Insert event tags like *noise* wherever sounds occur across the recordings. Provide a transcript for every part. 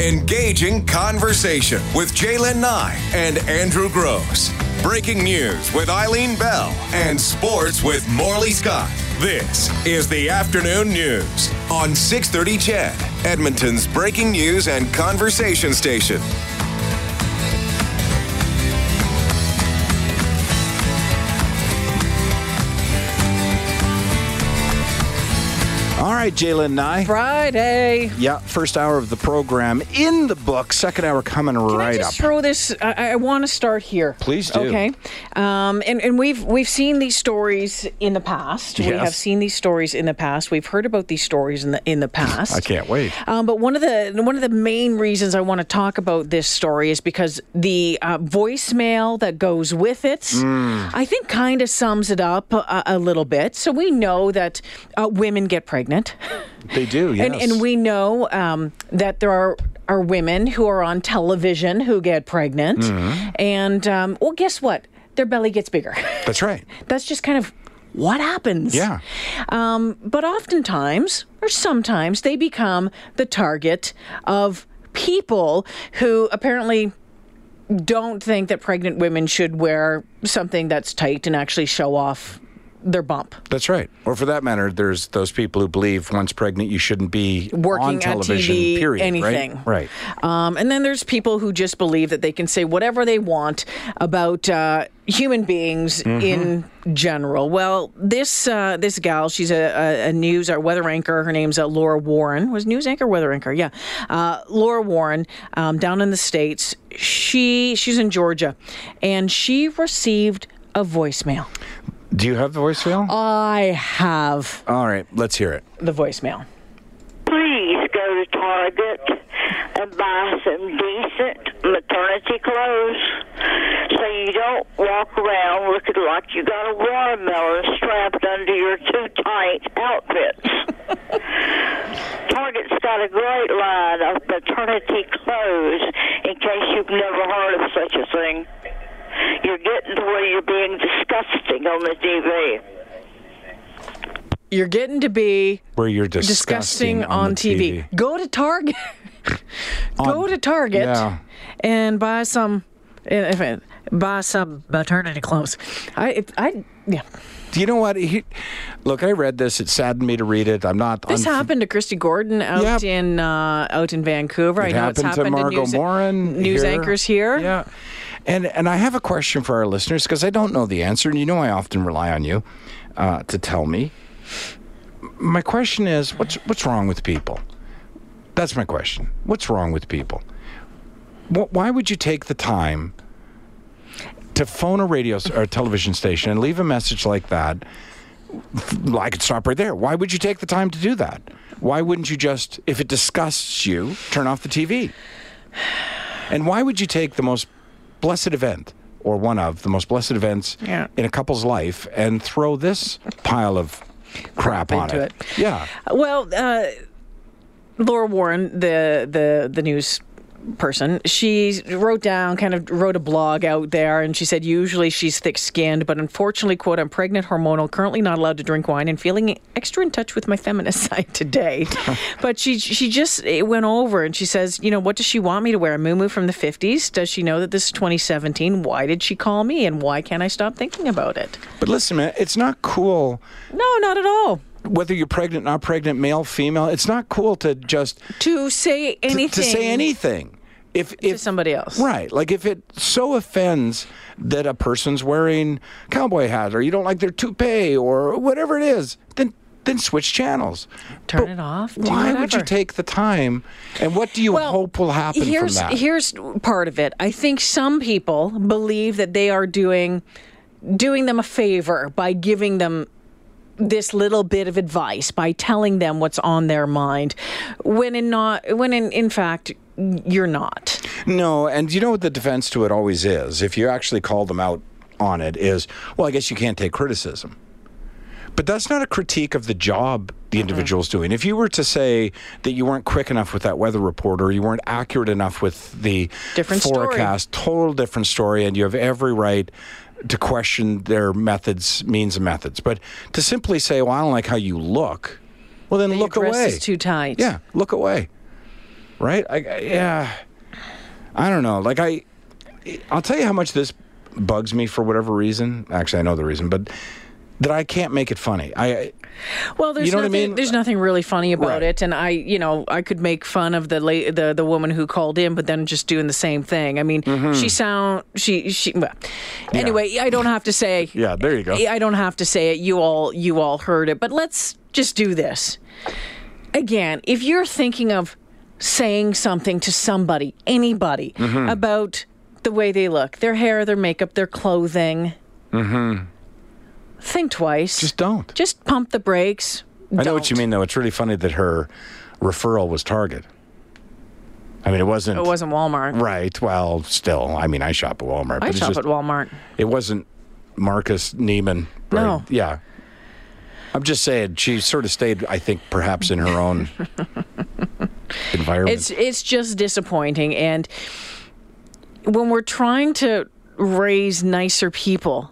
Engaging conversation with J'lyn Nye and Andrew Grose. Breaking news with Eileen Bell and sports with Morley Scott. This is the afternoon news on 630 CHED, Edmonton's breaking news and conversation station. Right, J'lyn Nye. Friday. Yeah, first hour of the program in the book. Second hour coming Can right I up. just throw this? I, I want to start here. Please do. Okay. Um, and and we've we've seen these stories in the past. Yes. We have seen these stories in the past. We've heard about these stories in the in the past. *laughs* I can't wait. Um, but one of the one of the main reasons I want to talk about this story is because the uh, voicemail that goes with it, Mm. I think, kind of sums it up a, a little bit. So we know that uh, women get pregnant. *laughs* They do, yes. And, and we know um, that there are, are women who are on television who get pregnant. Mm-hmm. And, um, well, guess what? Their belly gets bigger. *laughs* That's right. That's just kind of what happens. Yeah. Um, but oftentimes, or sometimes, they become the target of people who apparently don't think that pregnant women should wear something that's tight and actually show off their bump. That's right. Or for that matter, there's those people who believe once pregnant you shouldn't be Working on television. TV, period. anything. Right. Um, and then there's people who just believe that they can say whatever they want about uh, human beings in general. Well, this uh, this gal, she's a, a, a news or weather anchor. Her name's uh, Laura Warren. Was news anchor, weather anchor? Yeah, uh, Laura Warren, um, down in the states. She she's in Georgia, and she received a voicemail. Do you have the voicemail? I have All right, let's hear it. the voicemail. please go to Target and buy some decent maternity clothes so you don't walk around looking like you got a watermelon strapped under your too tight outfits. *laughs* Target's got a great line of maternity clothes in case you've never heard of such a thing. You're getting to where you're being disgusting on the TV. You're getting to be Where you're disgusting, disgusting, on, the TV. Go to Target. *laughs* Go On- to Target Yeah. and buy some. If it, buy some maternity clothes. I, it, I, yeah. Do you know what? He, look, I read this. It saddened me to read it. I'm not. This unf- happened to Christy Gordon out Yep. in uh, out in Vancouver. It I know it's happened to happened Margot news, Morin. news here. anchors here. Yeah. And and I have a question for our listeners because I don't know the answer, and you know I often rely on you uh, to tell me. My question is, what's what's wrong with people? That's my question. What's wrong with people? Why would you take the time to phone a radio or television station and leave a message like that? I could stop right there. Why would you take the time to do that? Why wouldn't you just, if it disgusts you, turn off the TV? And why would you take the most blessed event, or one of the most blessed events Yeah. in a couple's life, and throw this pile of crap, on into it? it. Yeah. Well, uh, Laura Warren, the the the news person, she wrote down, kind of wrote a blog out there, and she said usually she's thick skinned, but unfortunately, quote, I'm pregnant, hormonal, currently not allowed to drink wine, and feeling extra in touch with my feminist *laughs* side today. *laughs* but she she just went over and she says, you know, what does she want me to wear? A moo from the 50s? Does she know that this is 2017? Why did she call me, and why can't I stop thinking about it? But listen, man, it's not cool No, not at all. whether you're pregnant, not pregnant, male, female. It's not cool to just To say to- anything to say anything. If to if somebody else. Right. Like if it so offends that a person's wearing cowboy hat or you don't like their toupee or whatever it is, then then switch channels. Turn But it off, Why would you take the time? And what do you Well, hope will happen here's, from that? Here's part of it. I think some people believe that they are doing doing them a favor by giving them this little bit of advice by telling them what's on their mind when in not when in, in fact you're not No, and you know what the defense to it always is? If you actually call them out on it, is, well, I guess you can't take criticism. But that's not a critique of the job the individual's doing. If you were to say that you weren't quick enough with that weather report or you weren't accurate enough with the Different story. forecast, total different story, and you have every right to question their methods, means, and methods. But to simply say, well, I don't like how you look, well, then look away. is too tight Yeah, look away. right? I, I- yeah, I don't know. Like I, I'll tell you how much this bugs me for whatever reason. Actually, I know the reason, but that I can't make it funny. I Well, there's You know what I nothing. mean? There's nothing really funny about Right. it, and I, you know, I could make fun of the la- the the woman who called in, but then just doing the same thing. I mean, Mm-hmm. she sound she she. Well, anyway, I don't have to say. *laughs* Yeah, there you go. I don't have to say it. You all you all heard it, but let's just do this again. If you're thinking of saying something to somebody, anybody, Mm-hmm. about the way they look, their hair, their makeup, their clothing. Think twice. Just don't. Just pump the brakes. I know what you mean, though. It's really funny that her referral was Target. I mean, it wasn't. It wasn't Walmart. Right. Well, still, I mean, I shop at Walmart. I shop just- at Walmart. It wasn't Marcus Neiman. Right? No. Yeah. I'm just saying she sort of stayed, I think, perhaps in her own *laughs* environment. It's it's just disappointing, and when we're trying to raise nicer people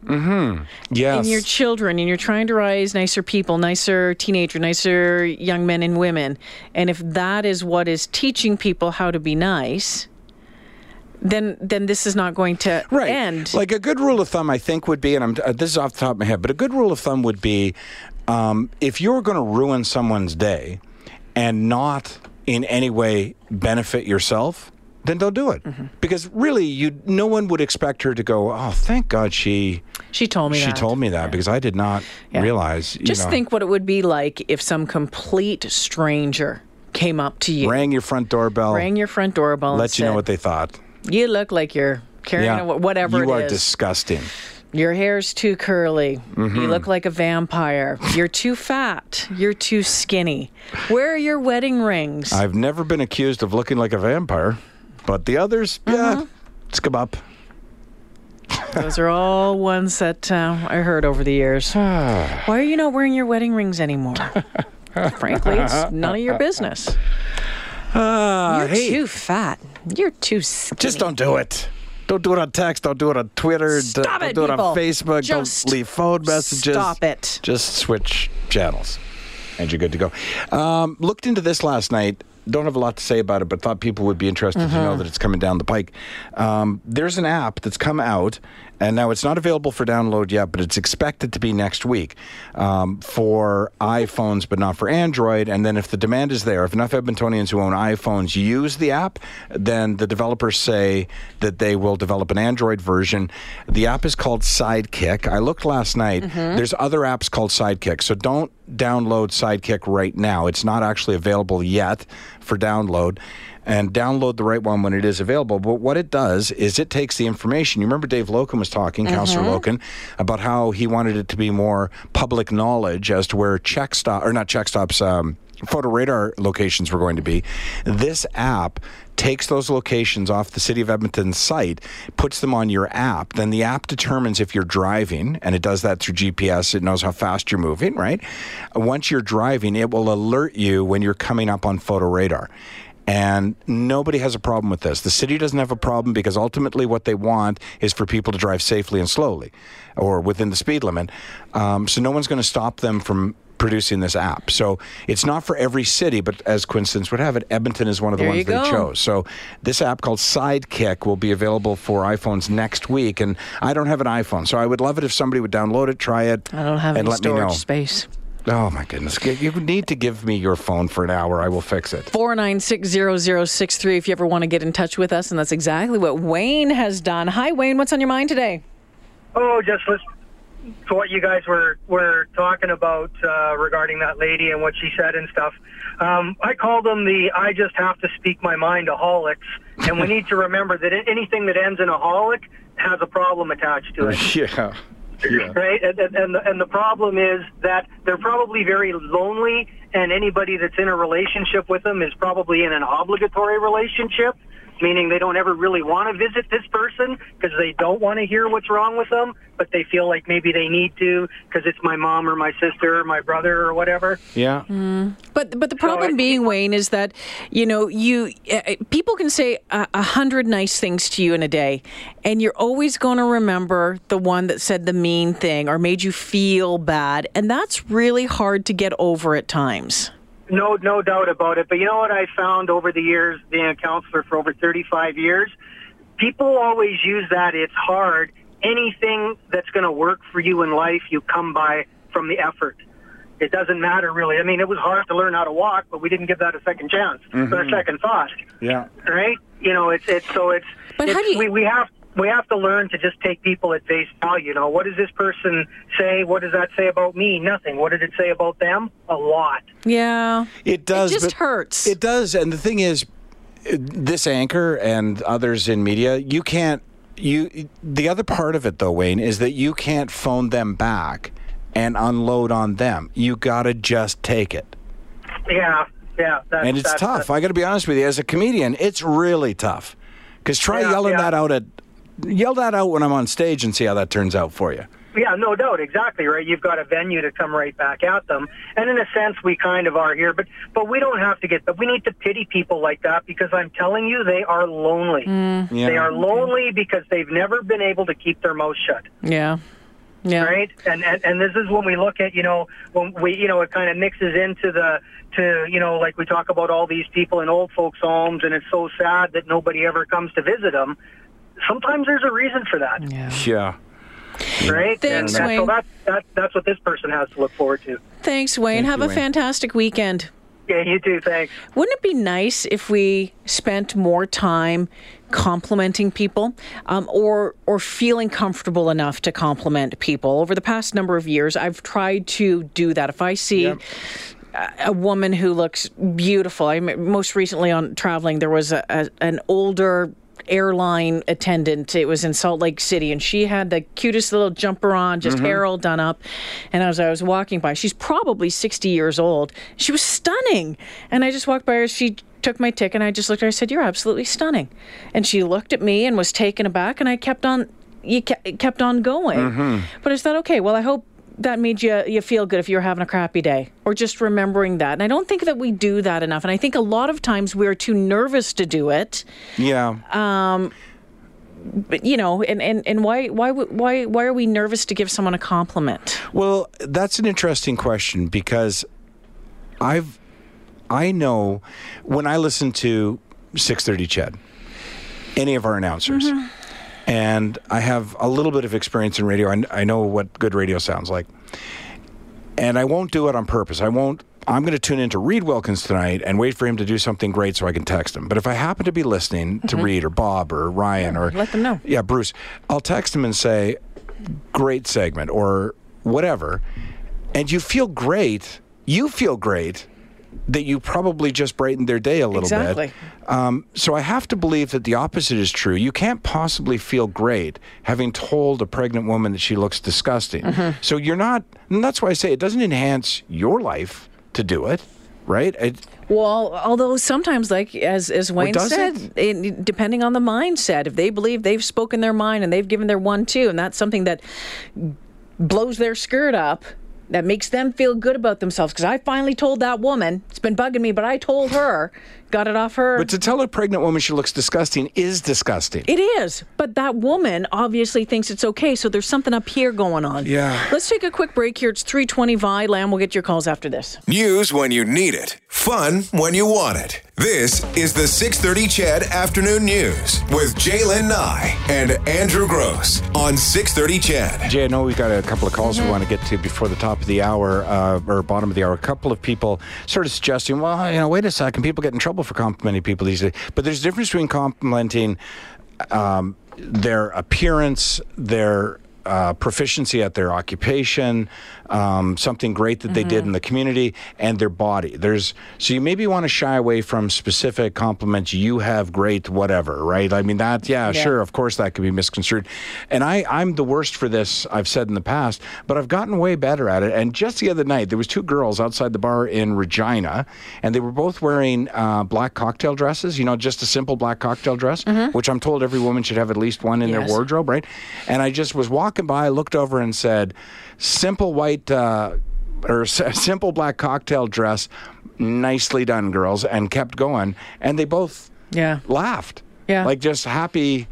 yes. and your children, and you're trying to raise nicer people, nicer teenager, nicer young men and women, and if that is what is teaching people how to be nice, then then this is not going to right. end. Like a good rule of thumb, I think would be, and I'm uh, this is off the top of my head, but a good rule of thumb would be, um, if you're going to ruin someone's day, and not in any way benefit yourself, then don't do it. Mm-hmm. Because really, you no one would expect her to go. Oh, thank God she she told me she that. told me that because I did not Yeah. realize. You Just know, think what it would be like if some complete stranger came up to you, rang your front doorbell, rang your front doorbell, let you know what they thought. You look like you're carrying Yeah, a, whatever you it are is. disgusting. Your hair's too curly. Mm-hmm. You look like a vampire. You're too fat. You're too skinny. Where are your wedding rings? I've never been accused of looking like a vampire, but the others, Mm-hmm. yeah, it's come up. Those are all ones that uh, I heard over the years. *sighs* Why are you not wearing your wedding rings anymore? *laughs* Frankly, it's none of your business. Uh, You're hey, too fat. You're too skinny. just don't do it. Don't do it on text. Don't do it on Twitter. Stop don't it, do it on people. Facebook. Just don't leave phone messages. Stop it. Just switch channels, and you're good to go. Um, looked into this last night. Don't have a lot to say about it, but thought people would be interested to Mm-hmm. know that it's coming down the pike. Um, there's an app that's come out, and now it's not available for download yet, but it's expected to be next week um, for iPhones, but not for Android. And then if the demand is there, if enough Edmontonians who own iPhones use the app, then the developers say that they will develop an Android version. The app is called Sidekick. I looked last night. There's other apps called Sidekick, so don't download Sidekick right now. It's not actually available yet for download. And download the right one when it is available. But what it does is it takes the information. You remember Dave Loken was talking, Councillor Loken, about how he wanted it to be more public knowledge as to where check stop or not check stops, um, photo radar locations were going to be. This app takes those locations off the City of Edmonton's site, puts them on your app. Then the app determines if you're driving, and it does that through GPS. It knows how fast you're moving, right? Once you're driving, it will alert you when you're coming up on photo radar. And nobody has a problem with this. The city doesn't have a problem because ultimately what they want is for people to drive safely and slowly or within the speed limit. Um, so no one's going to stop them from producing this app. So it's not for every city, but as coincidence would have it, Edmonton is one of the There ones they chose. So this app called Sidekick will be available for iPhones next week. And I don't have an iPhone, so I would love it if somebody would download it, try it, I don't have and any let me know. storage space. Oh my goodness! You need to give me your phone for an hour. I will fix it. 4960063 if you ever want to get in touch with us. And that's exactly what Wayne has done. Hi, Wayne. What's on your mind today? Oh, just listen to what you guys were were talking about uh, regarding that lady and what she said and stuff. Um, I call them the "I just have to speak my mind" aholics, and we *laughs* need to remember that anything that ends in aholic has a problem attached to it. *laughs* Yeah. Yeah. *laughs* right? And, and, and, the, and the problem is that they're probably very lonely, and anybody that's in a relationship with them is probably in an obligatory relationship, meaning they don't ever really want to visit this person because they don't want to hear what's wrong with them, but they feel like maybe they need to because it's my mom or my sister or my brother or whatever. Yeah. But but the problem I- being, Wayne, is that you know you uh, people can say a, a hundred nice things to you in a day, and you're always going to remember the one that said the mean thing or made you feel bad, and that's really hard to get over at times. No, no doubt about it. But you know what I found over the years, being a counselor for over 35 years? People always use that. It's hard. Anything that's going to work for you in life, you come by from the effort. It doesn't matter really. I mean, it was hard to learn how to walk, but we didn't give that a second chance or a mm-hmm. second thought. Yeah. Right? You know, it's it's so it's. But how do you- we we have we have to learn to just take people at face value. You know, what does this person say? What does that say about me? Nothing. What did it say about them? A lot. Yeah. It does. It just hurts. It does, and the thing is, uh, this anchor and others in media, you can't. You the other part of it though, Wayne, is that you can't phone them back and unload on them. You got to just take it, Yeah, yeah. That's, and it's that's, tough. I got to be honest with you, as a comedian, it's really tough. Because try Yeah, yelling yeah. that out at. Yell that out when I'm on stage and see how that turns out for you. Yeah, no doubt, exactly right. You've got a venue to come right back at them, and in a sense, we kind of are here. But but we don't have to get. But we need to pity people like that because I'm telling you, they are lonely. Mm. Yeah. They are lonely because they've never been able to keep their mouth shut. Yeah. Yeah. right? And, and and this is when we look at you know when we you know it kind of mixes into the to you know like we talk about all these people in old folks' homes, and it's so sad that nobody ever comes to visit them. Sometimes there's a reason for that, Yeah. Yeah. right? Thanks, and that, Wayne. So that, that that's what this person has to look forward to. Thanks, Wayne. Thank Have you, a Wayne. fantastic weekend. Yeah, you too. Thanks. Wouldn't it be nice if we spent more time complimenting people, um, or or feeling comfortable enough to compliment people? Over the past number of years, I've tried to do that. If I see. Yep. a- A woman who looks beautiful. I most recently on traveling, there was a, a, an older airline attendant. It was in Salt Lake City, and she had the cutest little jumper on, just mm-hmm. hair all done up. And as I was walking by, she's probably 60 years old. She was stunning. And I just walked by her. She took my ticket, and I just looked at her. I said, "You're absolutely stunning." And she looked at me and was taken aback. And I kept on, you kept on going. Mm-hmm. But I thought, okay, well, I hope that made you you feel good if you were having a crappy day or just remembering that. And I don't think that we do that enough. And I think a lot of times we're too nervous to do it. Yeah. Um, But you know, and, and, and why why why why are we nervous to give someone a compliment? Well, that's an interesting question because I've I know when I listen to 630 CHED, any of our announcers, and I have a little bit of experience in radio. I, I know what good radio sounds like. And I won't do it on purpose. I won't. I'm going to tune into Reid Wilkins tonight and wait for him to do something great so I can text him. But if I happen to be listening to mm-hmm. Reed or Bob or Ryan or let them know. yeah, Bruce, I'll text him and say, great segment or whatever. And you feel great. You feel great that you probably just brightened their day a little Exactly. bit. Um, so I have to believe that the opposite is true. You can't possibly feel great having told a pregnant woman that she looks disgusting. Mm-hmm. So you're not, and that's why I say it doesn't enhance your life to do it, right? It, Well, although sometimes, like as as Wayne does said, it, depending on the mindset, if they believe they've spoken their mind and they've given their one too, and that's something that blows their skirt up. That makes them feel good about themselves because I finally told that woman. It's been bugging me, but I told her, got it off her. but to tell a pregnant woman she looks disgusting is disgusting. It is, but that woman obviously thinks it's okay. So there's something up here going on. Yeah. Let's take a quick break here. It's 3:20 Vi Lamb. We'll get your calls after this. News when you need it. Fun when you want it. This is the 630 CHED Afternoon News with J'lyn Nye and Andrew Grose on 630 CHED. Jay, I know we've got a couple of calls Mm-hmm. we want to get to before the top of the hour uh, or bottom of the hour. A couple of people sort of suggesting, well, you know, wait a second, people get in trouble for complimenting people these days. But there's a difference between complimenting um, their appearance, their uh, proficiency at their occupation, um, something great that they Mm-hmm. did in the community, and their body. There's so you maybe want to shy away from specific compliments. You have great whatever, right? I mean that, yeah, Yeah. sure, of course that could be misconstrued. And I, I'm the worst for this. I've said in the past, but I've gotten way better at it. And just the other night, there was two girls outside the bar in Regina, and they were both wearing uh, black cocktail dresses. You know, just a simple black cocktail dress, which I'm told every woman should have at least one in Yes. their wardrobe, right? And I just was walking by, looked over, and said, "Simple white." Uh, or s- *laughs* simple black cocktail dress, nicely done, girls, and kept going. And they both Yeah. laughed. Yeah. Like just happy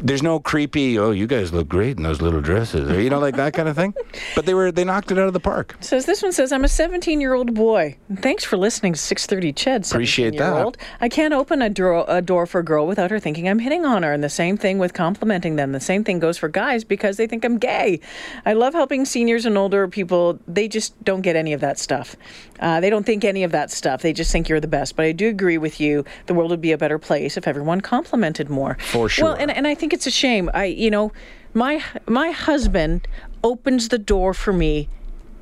there's no creepy. Oh, you guys look great in those little dresses, or you know, like that kind of thing. But they were they knocked it out of the park. Says this one says I'm a 17 year old boy. Thanks for listening to 6:30 CHED. Appreciate that. 17-year-old. I can't open a door, a door for a girl without her thinking I'm hitting on her, and the same thing with complimenting them. The same thing goes for guys because they think I'm gay. I love helping seniors and older people. They just don't get any of that stuff. Uh, they don't think any of that stuff. They just think you're the best. But I do agree with you. The world would be a better place if everyone complimented more. For sure. Well, and and I think it's a shame. I you know, my my husband opens the door for me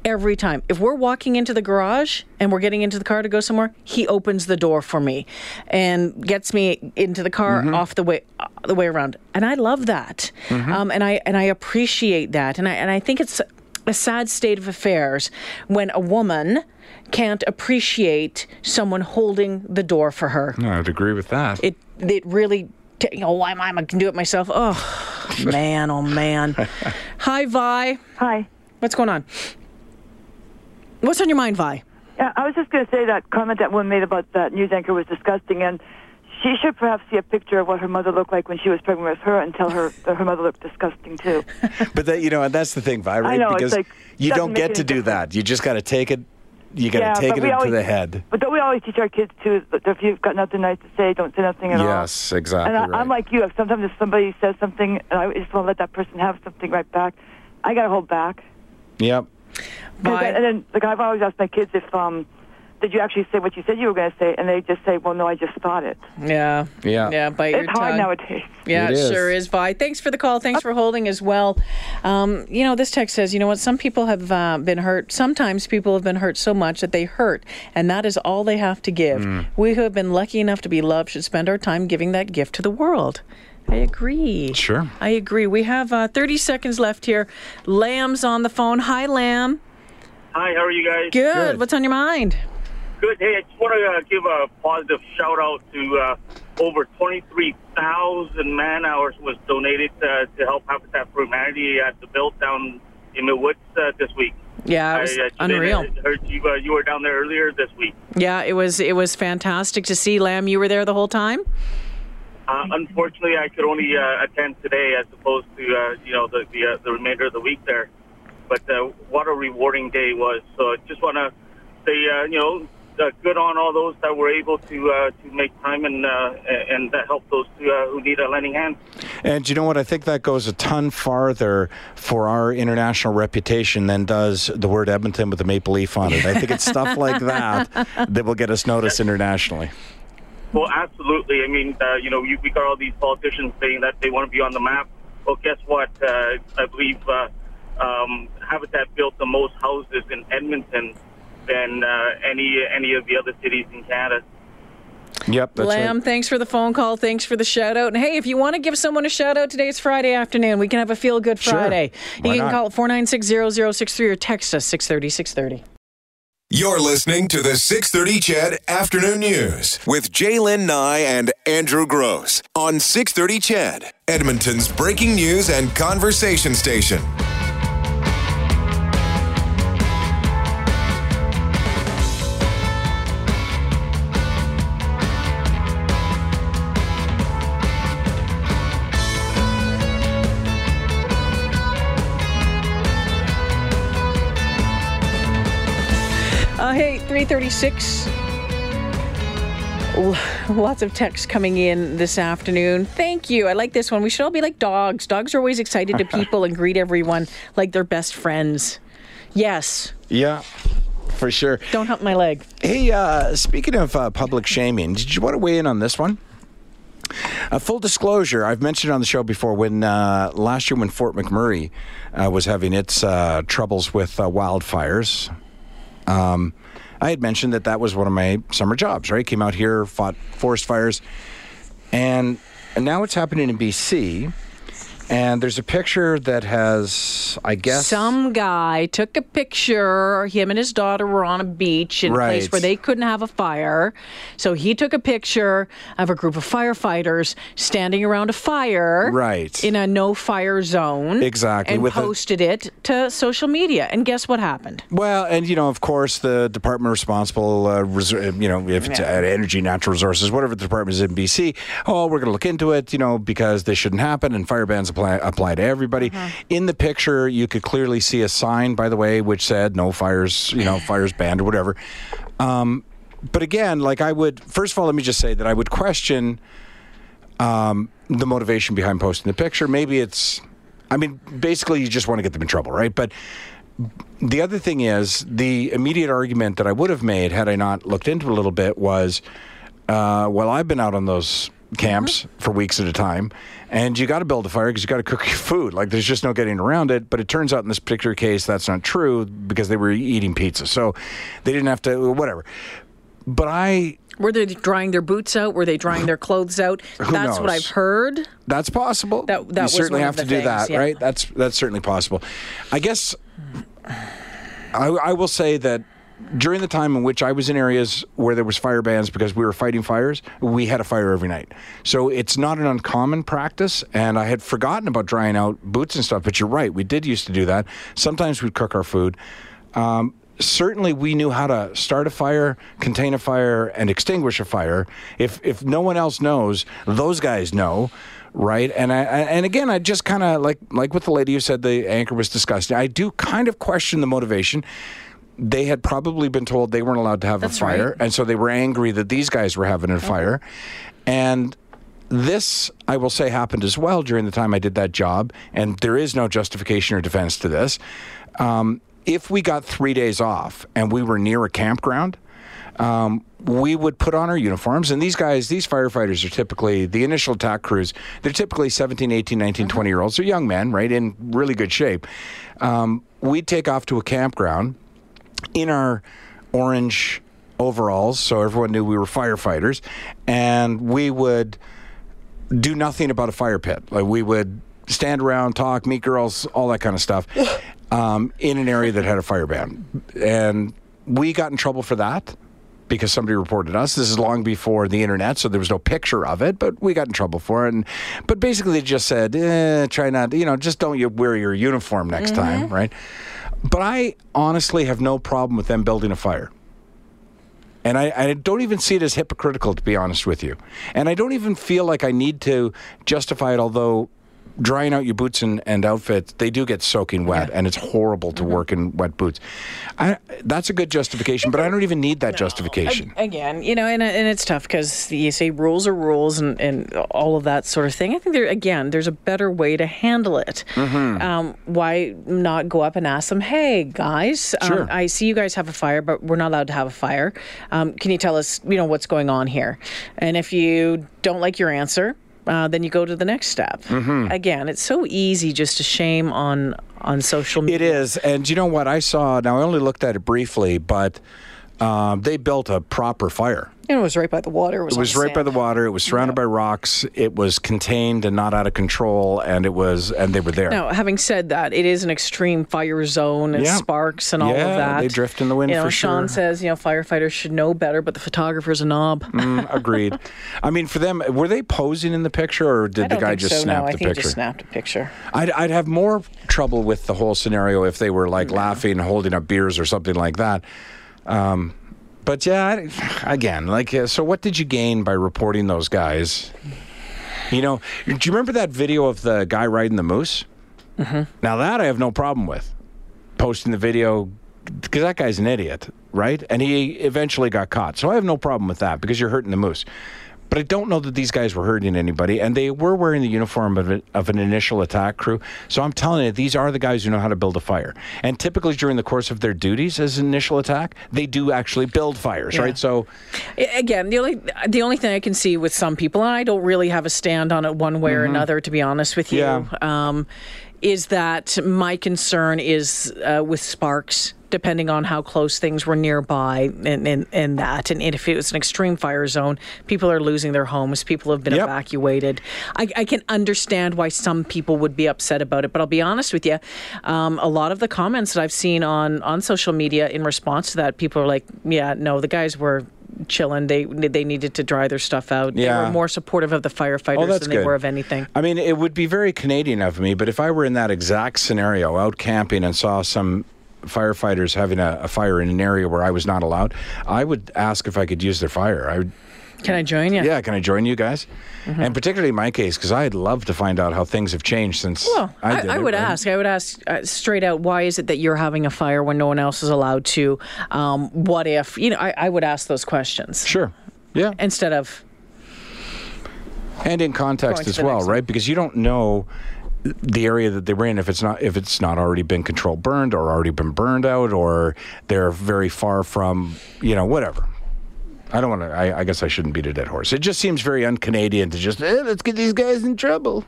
every time. If we're walking into the garage and we're getting into the car to go somewhere, he opens the door for me and gets me into the car Mm-hmm. off the way the way around. And I love that. Mm-hmm. Um, and I and I appreciate that. And I and I think it's a sad state of affairs when a woman can't appreciate someone holding the door for her. No, I'd agree with that. It it really t- you know why am I I can do it myself. Oh *laughs* man, oh man. Hi Vi. Hi. What's going on? What's on your mind, Vi? Yeah, I was just going to say that comment that one made about that news anchor was disgusting, and she should perhaps see a picture of what her mother looked like when she was pregnant with her and tell her that her mother looked disgusting too. *laughs* But that you know, and that's the thing, Vi, right? know, it's because like, you don't get any to do difference. that. You just got to take it. You got to yeah, take it we into always, the head. But don't we always teach our kids too? If you've got nothing nice to say, don't say nothing at all. Yes, exactly. And I, right. I'm like you. If sometimes if somebody says something, and I just want to let that person have something right back, I got to hold back. Yep. 'Cause Vi? I- and then like I've always asked my kids if um, did you actually say what you said you were going to say, and they just say, well, no, I just thought it. Yeah. Yeah. Yeah, bite your It's hard tongue. nowadays. Yeah, It it is. sure is, Vi. Thanks for the call. Thanks for holding as well. Um, you know, this text says, you know what? Some people have uh, been hurt. Sometimes people have been hurt so much that they hurt, and that is all they have to give. Mm. We who have been lucky enough to be loved should spend our time giving that gift to the world. I agree. Sure. I agree. We have uh, 30 seconds left here. Lamb's on the phone. Hi, Lamb. Hi, how are you guys? Good. Good. What's on your mind? Good. Hey, I just want to uh, give a positive shout out to uh, over 23,000 man hours was donated uh, to help Habitat for Humanity at the build down in the woods uh, this week. Yeah, it was I, uh, unreal. I heard you, uh, you were down there earlier this week. Yeah, it was. It was fantastic to see. Lamb, you were there the whole time. Uh, unfortunately, I could only uh, attend today as opposed to uh, you know the the, uh, the remainder of the week there. But uh, what a rewarding day was. So I just want to say uh, you know uh, good on all those that were able to uh, to make time and uh, and help those who, uh, who need a lending hand. And you know what? I think that goes a ton farther for our international reputation than does the word Edmonton with a maple leaf on it. I think it's stuff *laughs* like that that will get us noticed internationally. Well, absolutely. I mean, uh, you know, you, we got all these politicians saying that they want to be on the map. Well, guess what? Uh, I believe uh, um, Habitat built the most houses in Edmonton than uh, any any of the other cities in Canada. Yep, that's Lamb, right. thanks for the phone call. Thanks for the shout out. And hey, if you want to give someone a shout out today, it's Friday afternoon. We can have a feel good Sure. Friday. Why you can not? call 496 0063 or text us 630 630. You're listening to the 630 CHED Afternoon News with J'lyn Nye and Andrew Grose on 630 CHED, Edmonton's breaking news and conversation station. 336. Lots of texts coming in this afternoon. Thank you. I like this one. We should all be like dogs. Dogs are always excited to *laughs* people and greet everyone like they're best friends. Yes. Yeah, for sure. Don't hump my leg. Hey, uh, speaking of uh, public shaming, did you want to weigh in on this one? Uh, full disclosure, I've mentioned on the show before when uh, last year when Fort McMurray uh, was having its uh, troubles with uh, wildfires, um, I had mentioned that that was one of my summer jobs, right? Came out here, fought forest fires, and, and now it's happening in BC. And there's a picture that has, I guess, Some guy took a picture. Or him and his daughter were on a beach in a place where they couldn't have a fire. So he took a picture of a group of firefighters standing around a fire. Right. In a no fire zone. Exactly, And with a- posted it to social media. And guess what happened? Well, and you know, of course, the department responsible, uh, reser- you know, if it's uh, energy, natural resources, whatever the department is in BC, oh, we're going to look into it, you know, because this shouldn't happen, and fire bans apply apply to everybody. In the picture, you could clearly see a sign, by the way, which said no fires, you know, *laughs* fires banned or whatever. Um, but again, like I would, first of all, let me just say that I would question um, the motivation behind posting the picture. Maybe it's, I mean, basically, you just want to get them in trouble, right? But the other thing is the immediate argument that I would have made had I not looked into it a little bit was, uh, well, I've been out on those camps mm-hmm. for weeks at a time, and you got to build a fire because you got to cook your food. Like there's just no getting around it. But it turns out in this particular case that's not true because they were eating pizza, so they didn't have to whatever. But I Were they drying their boots out? Were they drying their *laughs* clothes out? That's what? I've heard. That's possible. That- that you was certainly have to the do that, yeah. right? That's that's certainly possible. I guess I, I will say that during the time in which I was in areas where there was fire bans because we were fighting fires, we had a fire every night. So it's not an uncommon practice, and I had forgotten about drying out boots and stuff. But you're right, we did used to do that. Sometimes we'd cook our food. Um, certainly we knew how to start a fire, contain a fire, and extinguish a fire. If if no one else knows, those guys know, right? And I, and again, I just kind of like like with the lady who said the anchor was disgusting. I do kind of question the motivation. They had probably been told they weren't allowed to have That's a fire, right. and so they were angry that these guys were having a fire, and this, I will say, happened as well during the time I did that job, and there is no justification or defense to this. Um, if we got three days off and we were near a campground, um, we would put on our uniforms. And these guys, these firefighters are typically the initial attack crews. They're typically 17, 18, 19, 20 year olds. They're young men, right, in really good shape. Um, we'd take off to a campground in our orange overalls, so everyone knew we were firefighters, and we would do nothing about a fire pit. Like we would stand around, talk, meet girls, all that kind of stuff, *laughs* um, in an area that had a fire ban, and we got in trouble for that because somebody reported us. This is long before the internet, so there was no picture of it, but we got in trouble for it. And but basically, they just said, eh, "Try not, you know, just don't you wear your uniform next time, right?" But I honestly have no problem with them building a fire. And I, I don't even see it as hypocritical, to be honest with you. And I don't even feel like I need to justify it, although drying out your boots and, and outfits, they do get soaking wet, and it's horrible to work in wet boots. I, that's a good justification, but I don't even need that justification. Again, you know, and, and it's tough because you say rules are rules and, and all of that sort of thing. I think there, again, there's a better way to handle it. Mm-hmm. Um, why not go up and ask them, hey, guys, Sure. um, I see you guys have a fire, but we're not allowed to have a fire. Um, can you tell us, you know, what's going on here? And if you don't like your answer, uh, then you go to the next step. Mm-hmm. Again, it's so easy just to shame on on social media. It is, and you know what I saw? Now I only looked at it briefly, but um, they built a proper fire. And it was right by the water. It was, It was right by the water. It was surrounded by rocks. It was contained and not out of control, and it was, and they were there. Now, having said that, it is an extreme fire zone and Yeah. sparks and all Yeah, of that. they drift in the wind you know, for Sean sure. says, you know, firefighters should know better, but the photographer's a knob. Mm, agreed. *laughs* I mean, for them, were they posing in the picture, or did the guy just so. snap no, I the think he picture? just snapped a picture. I'd, I'd have more trouble with the whole scenario if they were like laughing, holding up beers, or something like that. Um, but yeah, again, like, uh, so what did you gain by reporting those guys? You know, do you remember that video of the guy riding the moose? Mm-hmm. Now that I have no problem with posting the video because that guy's an idiot, right? And he eventually got caught, so I have no problem with that because you're hurting the moose. But I don't know that these guys were hurting anybody, and they were wearing the uniform of, a, of an initial attack crew. So I'm telling you, these are the guys who know how to build a fire. And typically during the course of their duties as an initial attack, they do actually build fires, right? So Again, the only the only thing I can see with some people, and I don't really have a stand on it one way or another, to be honest with you, Mm-hmm. Yeah. um, is that my concern is uh, with sparks. Depending on how close things were nearby, and, and, and that, and if it was an extreme fire zone, people are losing their homes. People have been Yep. evacuated. I, I can understand why some people would be upset about it, but I'll be honest with you. Um, a lot of the comments that I've seen on on social media in response to that, people are like, "Yeah, no, the guys were." Chilling, they they needed to dry their stuff out. They Yeah. were more supportive of the firefighters Oh, than they were of anything. I mean, it would be very Canadian of me, but if I were in that exact scenario, out camping and saw some firefighters having a, a fire in an area where I was not allowed, I would ask if I could use their fire. I would, Can I join you? yeah, can I join you guys? And particularly in my case, because I'd love to find out how things have changed since Well, I, did I it, would right? ask. I would ask uh, straight out. Why is it that you're having a fire when no one else is allowed to? Um, what if you know? I, I would ask those questions Sure. Yeah. instead of and in context as well, right? Because you don't know the area that they were in if it's not if it's not already been controlled burned or already been burned out or they're very far from you know whatever. I don't want to. I, I guess I shouldn't beat a dead horse. It just seems very un-Canadian to just eh, let's get these guys in trouble.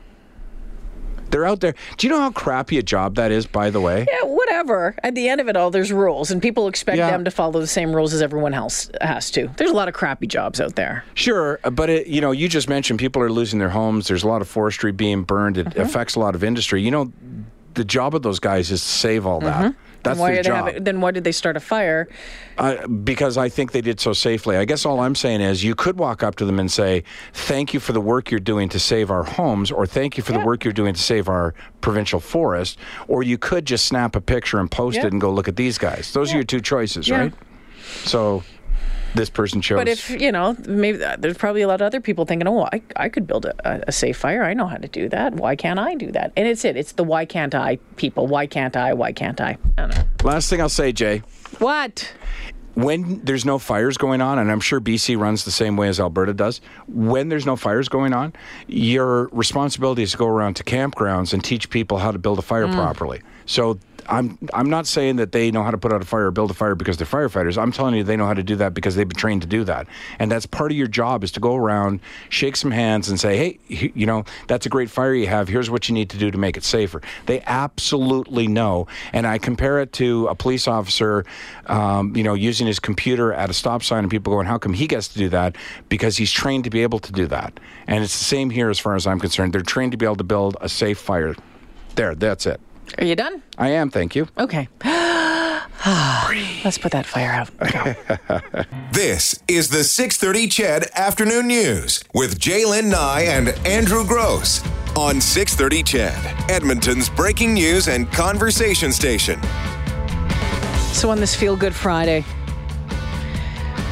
They're out there. Do you know how crappy a job that is? By the way, yeah, whatever. At the end of it all, there's rules, and people expect Yeah. them to follow the same rules as everyone else has to. There's a lot of crappy jobs out there. Sure, but it, you know, you just mentioned people are losing their homes. There's a lot of forestry being burned. It Mm-hmm. affects a lot of industry. You know, the job of those guys is to save all that. That's why their job. then why did they start a fire? Uh, because I think they did so safely. I guess all I'm saying is you could walk up to them and say, "Thank you for the work you're doing to save our homes," or "Thank you for the work you're doing to save our provincial forest," or you could just snap a picture and post Yeah. it and go, "Look at these guys." Those are your two choices, Yeah. right? So this person chose. But if you know, maybe uh, there's probably a lot of other people thinking, "Oh, I, I could build a, a- a safe fire. I know how to do that. Why can't I do that?" And it's it. It's the "Why can't I?" people. Why can't I? Why can't I? I don't know. Last thing I'll say, Jay. What? when there's no fires going on, and I'm sure BC runs the same way as Alberta does, when there's no fires going on, your responsibility is to go around to campgrounds and teach people how to build a fire properly. So I'm I'm not saying that they know how to put out a fire or build a fire because they're firefighters. I'm telling you they know how to do that because they've been trained to do that. And that's part of your job is to go around, shake some hands and say, "Hey, you know, that's a great fire you have. Here's what you need to do to make it safer." They absolutely know. And I compare it to a police officer um, you know, using his computer at a stop sign and people going, "How come he gets to do that?" Because he's trained to be able to do that. And it's the same here as far as I'm concerned. They're trained to be able to build a safe fire. There, that's it. Are you done? I am, thank you. Okay. *gasps* Ah, let's put that fire out. *laughs* This is the 630 CHED Afternoon News with J'lyn Nye and Andrew Grose on 630 CHED, Edmonton's breaking news and conversation station. so on this Feel Good Friday.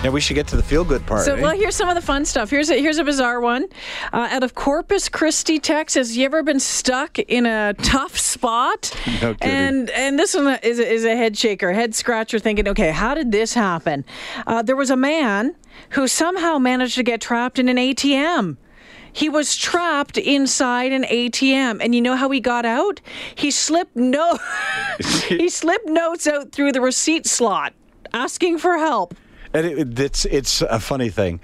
Yeah, we should get to the feel good part. So, eh? well, here's some of the fun stuff. Here's a, here's a bizarre one. Uh, out of Corpus Christi, Texas, you ever been stuck in a tough spot? *laughs* No kidding. And and this one is a, is a head shaker, head scratcher, thinking, okay, how did this happen? Uh, there was a man who somehow managed to get trapped in an ATM. He was trapped inside an ATM, and you know how he got out? He slipped no, *laughs* he *laughs* slipped notes out through the receipt slot, asking for help. And it, it's it's a funny thing.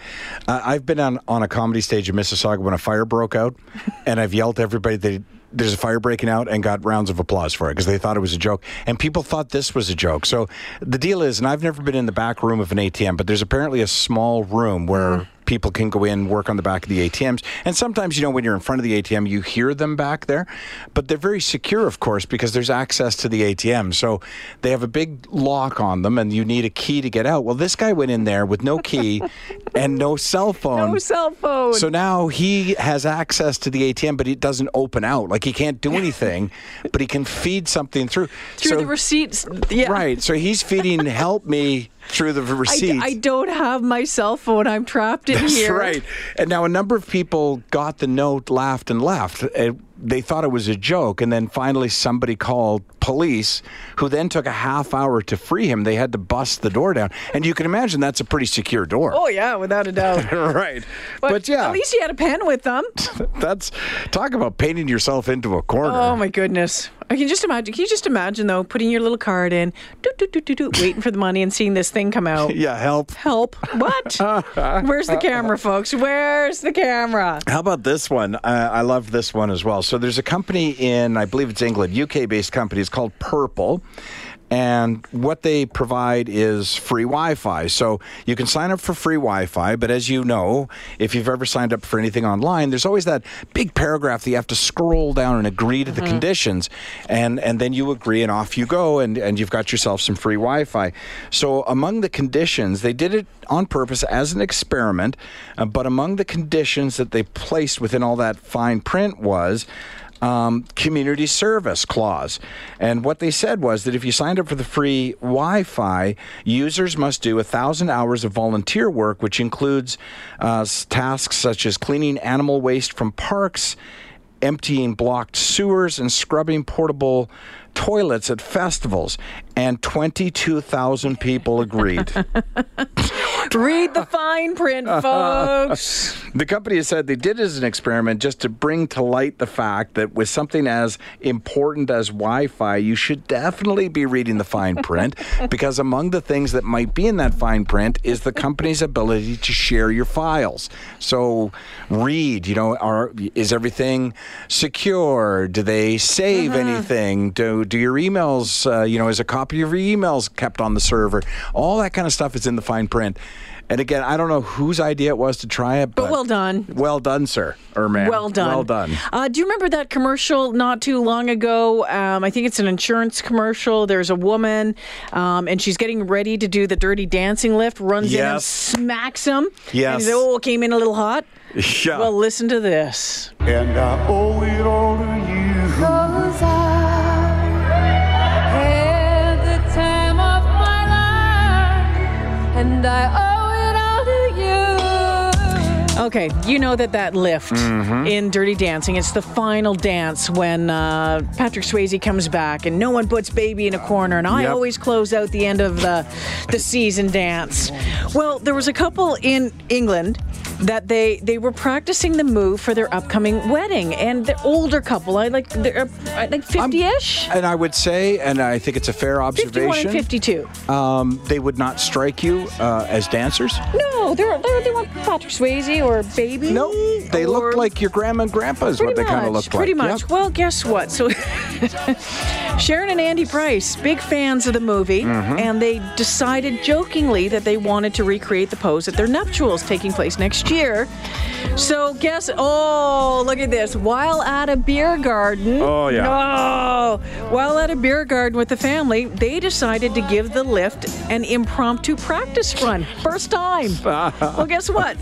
Uh, I've been on on a comedy stage in Mississauga when a fire broke out, *laughs* and I've yelled to everybody that there's a fire breaking out and got rounds of applause for it because they thought it was a joke, and people thought this was a joke. So the deal is, and I've never been in the back room of an ATM, but there's apparently a small room where. People can go in, work on the back of the ATMs. And sometimes, you know, when you're in front of the ATM, you hear them back there. But they're very secure, of course, because there's access to the ATM. So they have a big lock on them, and you need a key to get out. Well, this guy went in there with no key *laughs* and no cell phone. No cell phone. So now he has access to the ATM, but it doesn't open out. Like he can't do anything, but he can feed something through. through so, the receipts. Yeah. Right. So he's feeding help me through the I. I don't have my cell phone. I'm trapped in here. That's here. right. And now a number of people got the note, laughed, and left. Uh, they thought it was a joke. And then finally somebody called police, who then took a half hour to free him. They had to bust the door down. And you can imagine that's a pretty secure door. Oh yeah, without a doubt. *laughs* right. But, yeah, at least he had a pen with them. *laughs* that's talk about painting yourself into a corner. Oh my goodness. I can just imagine. Can you just imagine though, putting your little card in, doo, doo, doo, waiting for the money and seeing this thing come out. *laughs* yeah, help. Help! What? *laughs* Where's the camera, folks? Where's the camera? How about this one? Uh, I love this one as well. So there's a company in, I believe it's England, UK based company. It's called Purple. And what they provide is free Wi Fi. So you can sign up for free Wi Fi, but as you know, if you've ever signed up for anything online, there's always that big paragraph that you have to scroll down and agree to the conditions. And, and then you agree, and off you go, and, and you've got yourself some free Wi Fi. So among the conditions, they did it on purpose as an experiment, uh, but among the conditions that they placed within all that fine print was um, community service clause. And what they said was that if you signed up for the free Wi Fi, users must do a thousand hours of volunteer work, which includes uh, tasks such as cleaning animal waste from parks, emptying blocked sewers, and scrubbing portable toilets at festivals. And 22,000 people agreed. *laughs* Read the fine print, *laughs* folks. The company has said they did it as an experiment just to bring to light the fact that with something as important as Wi Fi, you should definitely be reading the fine print *laughs* because among the things that might be in that fine print is the company's ability to share your files. So read, you know, are, is everything secure? Do they save anything? Do, do your emails, uh, you know, is a copy of your emails kept on the server? All that kind of stuff is in the fine print. And again, I don't know whose idea it was to try it, but, But well done. Well done, sir or ma'am. Well done. Well done. Uh, do you remember that commercial not too long ago? Um, I think it's an insurance commercial. There's a woman, um, and she's getting ready to do the dirty dancing lift, runs in and smacks him. Yes. And he said, oh, came in a little hot. *laughs* Yeah. Well, listen to this. And I owe it all to you. And I oh, Okay, you know that that lift Mm-hmm. in Dirty Dancing, it's the final dance when uh, Patrick Swayze comes back and no one puts baby in a corner, and I Yep. always close out the end of the, the season dance. Well, there was a couple in England that they they were practicing the move for their upcoming wedding, and the older couple, I like they're uh, like 50-ish, And I would say, and I think it's a fair 51 observation, and 52. um, they would not strike you uh, as dancers. No, they're, they're they want Patrick Swayze or baby. No, they look like your grandma and grandpa is what they kind of look like. Pretty much. Yep. Well, guess what? So *laughs* Sharon and Andy Price, big fans of the movie, Mm-hmm. and they decided jokingly that they wanted to recreate the pose at their nuptials taking place next year. So guess oh, look at this. While at a beer garden. Oh, yeah. No. While at a beer garden with the family, they decided to give the lift an impromptu practice run. First time. *laughs* well, guess what?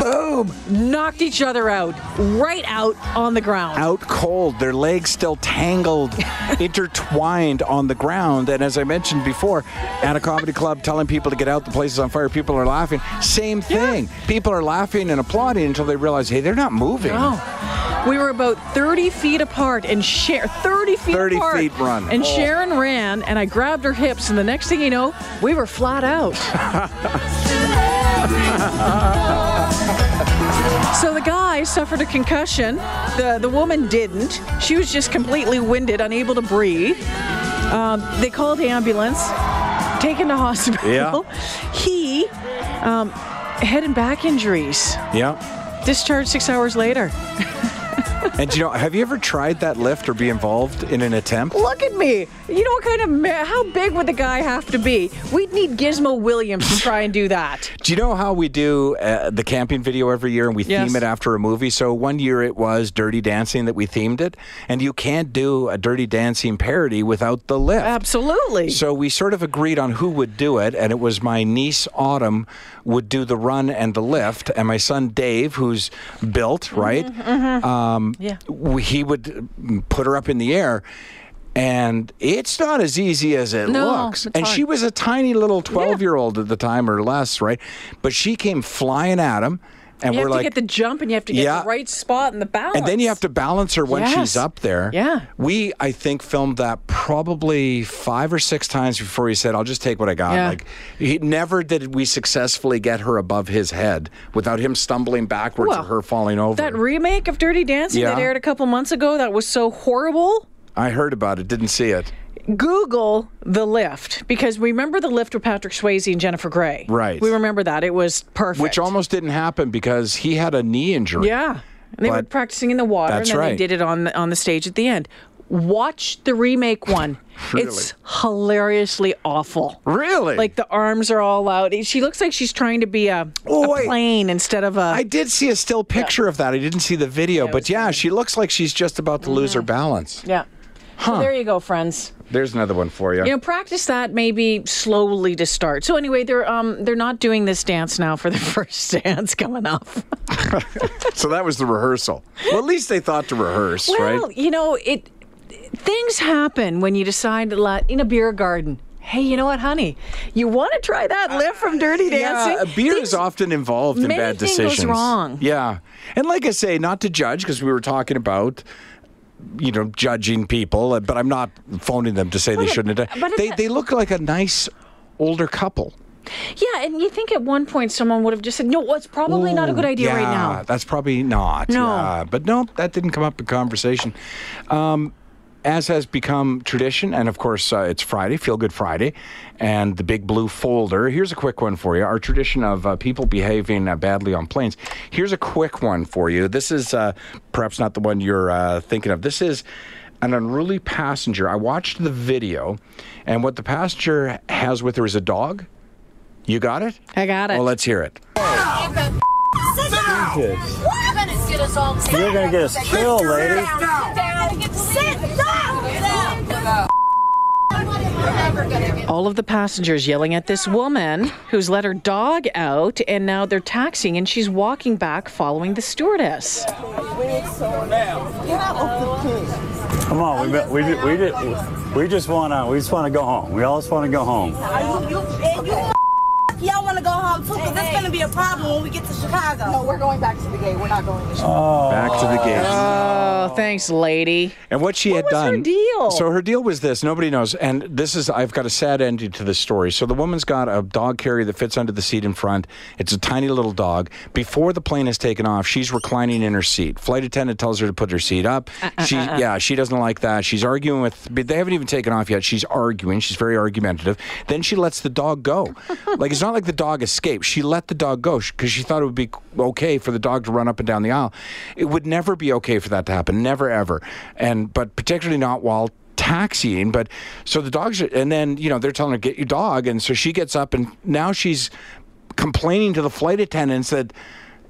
Boom! Knocked each other out. Right out on the ground. out cold, their legs still tangled, *laughs* intertwined on the ground. And as I mentioned before, at a comedy club telling people to get out, the place is on fire, people are laughing. Same thing. People are laughing and applauding until they realize, hey, they're not moving. Oh. We were about 30 feet apart and Sharon, 30 feet 30 apart. feet run. And Oh. Sharon ran and I grabbed her hips and the next thing you know, we were flat out. *laughs* so the guy suffered a concussion. The the woman didn't. She was just completely winded, unable to breathe. Um, they called the ambulance, taken to hospital. Yeah. *laughs* He um, head and back injuries. Yeah. Discharged six hours later. *laughs* *laughs* And you know, have you ever tried that lift or be involved in an attempt? Look at me. You know what kind of ma- how big would the guy have to be? We'd need Gizmo Williams to try and do that. *laughs* Do you know how we do uh, the camping video every year and we Yes. theme it after a movie? So one year it was Dirty Dancing that we themed it, and you can't do a Dirty Dancing parody without the lift. Absolutely. So we sort of agreed on who would do it, and it was my niece Autumn would do the run and the lift, and my son Dave, who's built right, um, Yeah. he would put her up in the air. And it's not as easy as it No, looks. And hard. she was a tiny little 12 year old at the time or less, right? But she came flying at him. And you we're have to like, get the jump and you have to get Yeah. the right spot and the balance. and then you have to balance her when Yes. she's up there. Yeah. We, I think, filmed that probably five or six times before he said, I'll just take what I got. Yeah. Like, he never did we successfully get her above his head without him stumbling backwards Well, or her falling over. That remake of Dirty Dancing that aired a couple months ago that was so horrible. I heard about it, didn't see it. Google the lift because we remember the lift with Patrick Swayze and Jennifer Grey. Right. We remember that. It was perfect. Which almost didn't happen because he had a knee injury. Yeah. And They were practicing in the water, That's and then right. they did it on the, on the stage at the end. Watch the remake one. *laughs* Really? It's hilariously awful. Really? Like the arms are all out. She looks like she's trying to be a, Oh, a plane instead of a. I did see a still picture of that. I didn't see the video, but yeah, she looks like she's just about to lose mm-hmm. her balance. yeah. So there you go, friends. There's another one for you. You know, practice that maybe slowly to start. So anyway, they're um they're not doing this dance now for the *laughs* first dance coming up. *laughs* So that was the rehearsal. Well, at least they thought to rehearse, Well, right? Well, you know, it things happen when you decide to let in a beer garden. Hey, you know what, honey? You want to try that lift from Dirty Dancing? Uh, Yeah, beer Things- is often involved in many bad decisions. wrong. Yeah, and like I say, not to judge because we were talking about. You know, judging people, uh, but I'm not phoning them to say they it- shouldn't have done. but They they look like a nice older couple. Yeah, and you think at one point someone would have just said, "No, it's probably not a good idea right Yeah, now." That's probably not. No. Yeah, but no, that didn't come up in conversation. Um, as has become tradition, and of course, uh, it's Friday, Feel Good Friday, and the big blue folder. Here's a quick one for you. Our tradition of uh, people behaving uh, badly on planes. Here's a quick one for you. This is uh, perhaps not the one you're uh, thinking of. This is an unruly passenger. I watched the video, and what the passenger has with her is a dog. You got it? I got it. Well, let's hear it. Sit down. You're gonna get us all. You're gonna get us killed, lady. Sit down. All of the passengers yelling at this woman who's let her dog out, and now they're taxiing, and she's walking back following the stewardess. Come on, we we we, we, just, we just wanna we just wanna go home. We all just wanna go home. You, and you y'all want to go home too, because it's going to be a problem when we get to Chicago. No, we're going back to the gate. We're not going to Chicago. Oh. Back to the gate. Oh, thanks, lady. And what she had was her done. deal? So her deal was this. Nobody knows. And this is. I've got a sad ending to this story. So the woman's got a dog carrier that fits under the seat in front. It's a tiny little dog. Before the plane has taken off, she's reclining in her seat. Flight attendant tells her to put her seat up. Uh, uh she, uh, uh. yeah, she doesn't like that. She's arguing with. They haven't even taken off yet. She's arguing. She's very argumentative. Then she lets the dog go. like it's not like the dog escaped. She let the dog go because she thought it would be okay for the dog to run up and down the aisle. It would never be okay for that to happen. Never ever. And but particularly not while taxiing. But so the dogs, are, and then you know they're telling her get your dog, and so she gets up, and now she's complaining to the flight attendants that.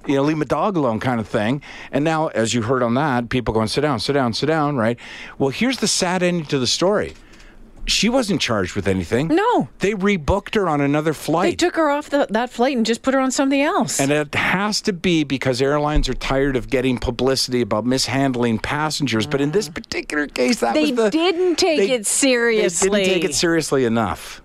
You know, leave my dog alone, kind of thing. And now, as you heard on that, people going, sit down, sit down, sit down, right? Well, here's the sad ending to the story. She wasn't charged with anything. No. They rebooked her on another flight. They took her off the, that flight and just put her on something else. And it has to be because airlines are tired of getting publicity about mishandling passengers. But in this ah. particular case, that They was the didn't take they- it seriously. They didn't take it seriously enough.